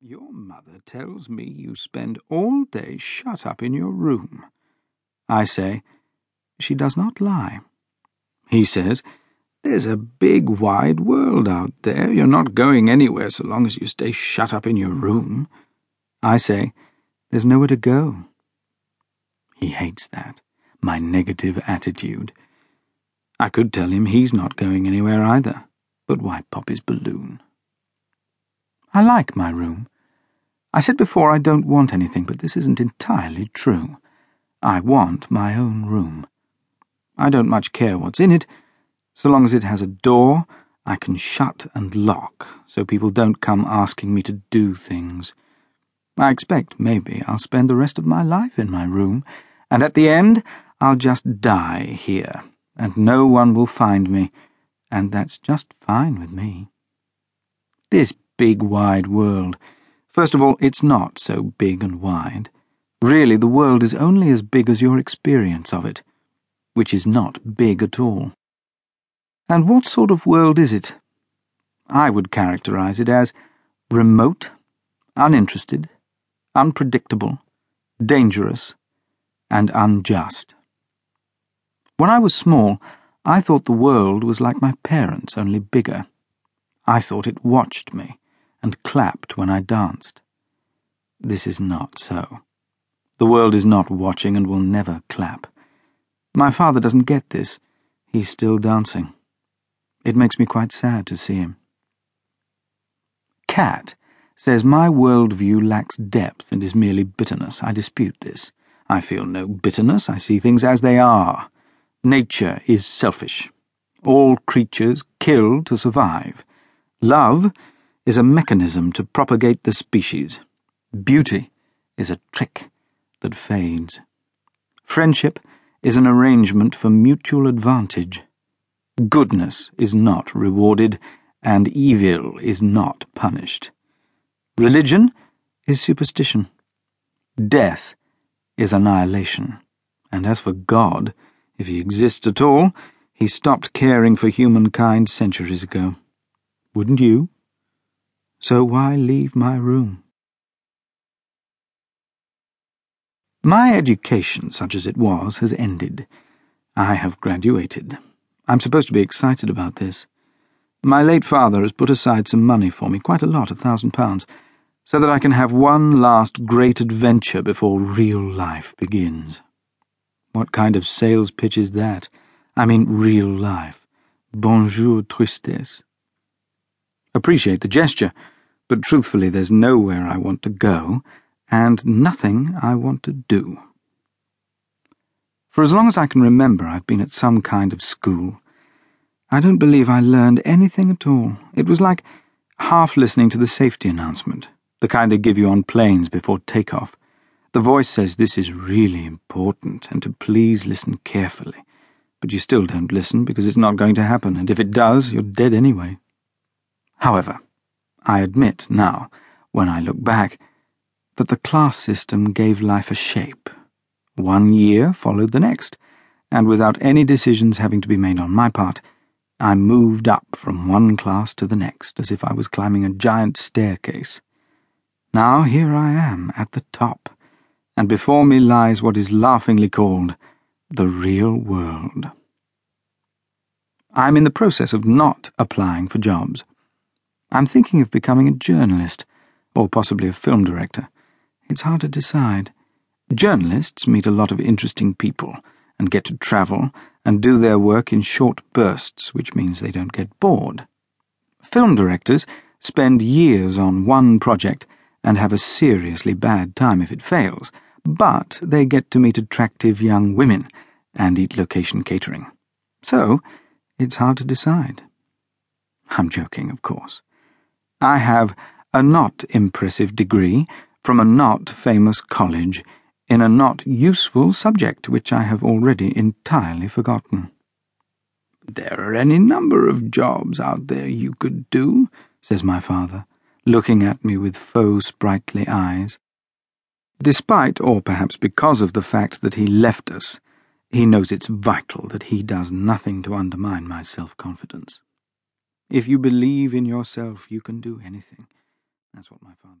Your mother tells me you spend all day shut up in your room. I say, She does not lie. He says, There's a big wide world out there. You're not going anywhere so long as you stay shut up in your room. I say, There's nowhere to go. He hates that, my negative attitude. I could tell him he's not going anywhere either, but why pop his balloon? I like my room. I said before I don't want anything, but this isn't entirely true. I want my own room. I don't much care what's in it, so long as it has a door I can shut and lock so people don't come asking me to do things. I expect maybe I'll spend the rest of my life in my room, and at the end I'll just die here, and no one will find me, and that's just fine with me. This big wide world. First of all, it's not so big and wide. Really, the world is only as big as your experience of it, which is not big at all. And what sort of world is it? I would characterize it as remote, uninterested, unpredictable, dangerous, and unjust. When I was small, I thought the world was like my parents, only bigger. I thought it watched me and clapped when I danced. This is not so. The world is not watching and will never clap. My father doesn't get this. He's still dancing. It makes me quite sad to see him. Cat says my worldview lacks depth and is merely bitterness. I dispute this. I feel no bitterness. I see things as they are. Nature is selfish. All creatures kill to survive. Love is a mechanism to propagate the species. Beauty is a trick that fades. Friendship is an arrangement for mutual advantage. Goodness is not rewarded, and evil is not punished. Religion is superstition. Death is annihilation. And as for God, if he exists at all, he stopped caring for humankind centuries ago. Wouldn't you? So why leave my room? My education, such as it was, has ended. I have graduated. I'm supposed to be excited about this. My late father has put aside some money for me, quite a lot, a thousand pounds, so that I can have one last great adventure before real life begins. What kind of sales pitch is that? I mean real life. Bonjour, tristesse appreciate the gesture, but truthfully, there's nowhere I want to go, and nothing I want to do. For as long as I can remember, I've been at some kind of school. I don't believe I learned anything at all. It was like half listening to the safety announcement, the kind they give you on planes before takeoff. The voice says this is really important and to please listen carefully. But you still don't listen because it's not going to happen, and if it does, you're dead anyway. However, I admit now, when I look back, that the class system gave life a shape. One year followed the next, and without any decisions having to be made on my part, I moved up from one class to the next as if I was climbing a giant staircase. Now here I am at the top, and before me lies what is laughingly called the real world. I'm in the process of not applying for jobs. I'm thinking of becoming a journalist, or possibly a film director. It's hard to decide. Journalists meet a lot of interesting people and get to travel and do their work in short bursts, which means they don't get bored. Film directors spend years on one project and have a seriously bad time if it fails, but they get to meet attractive young women and eat location catering. So, it's hard to decide. I'm joking, of course. I have a not impressive degree from a not famous college in a not useful subject which I have already entirely forgotten. There are any number of jobs out there you could do, says my father, looking at me with faux sprightly eyes. Despite, or perhaps because of the fact that he left us, he knows it's vital that he does nothing to undermine my self confidence. If you believe in yourself, you can do anything. That's what my father.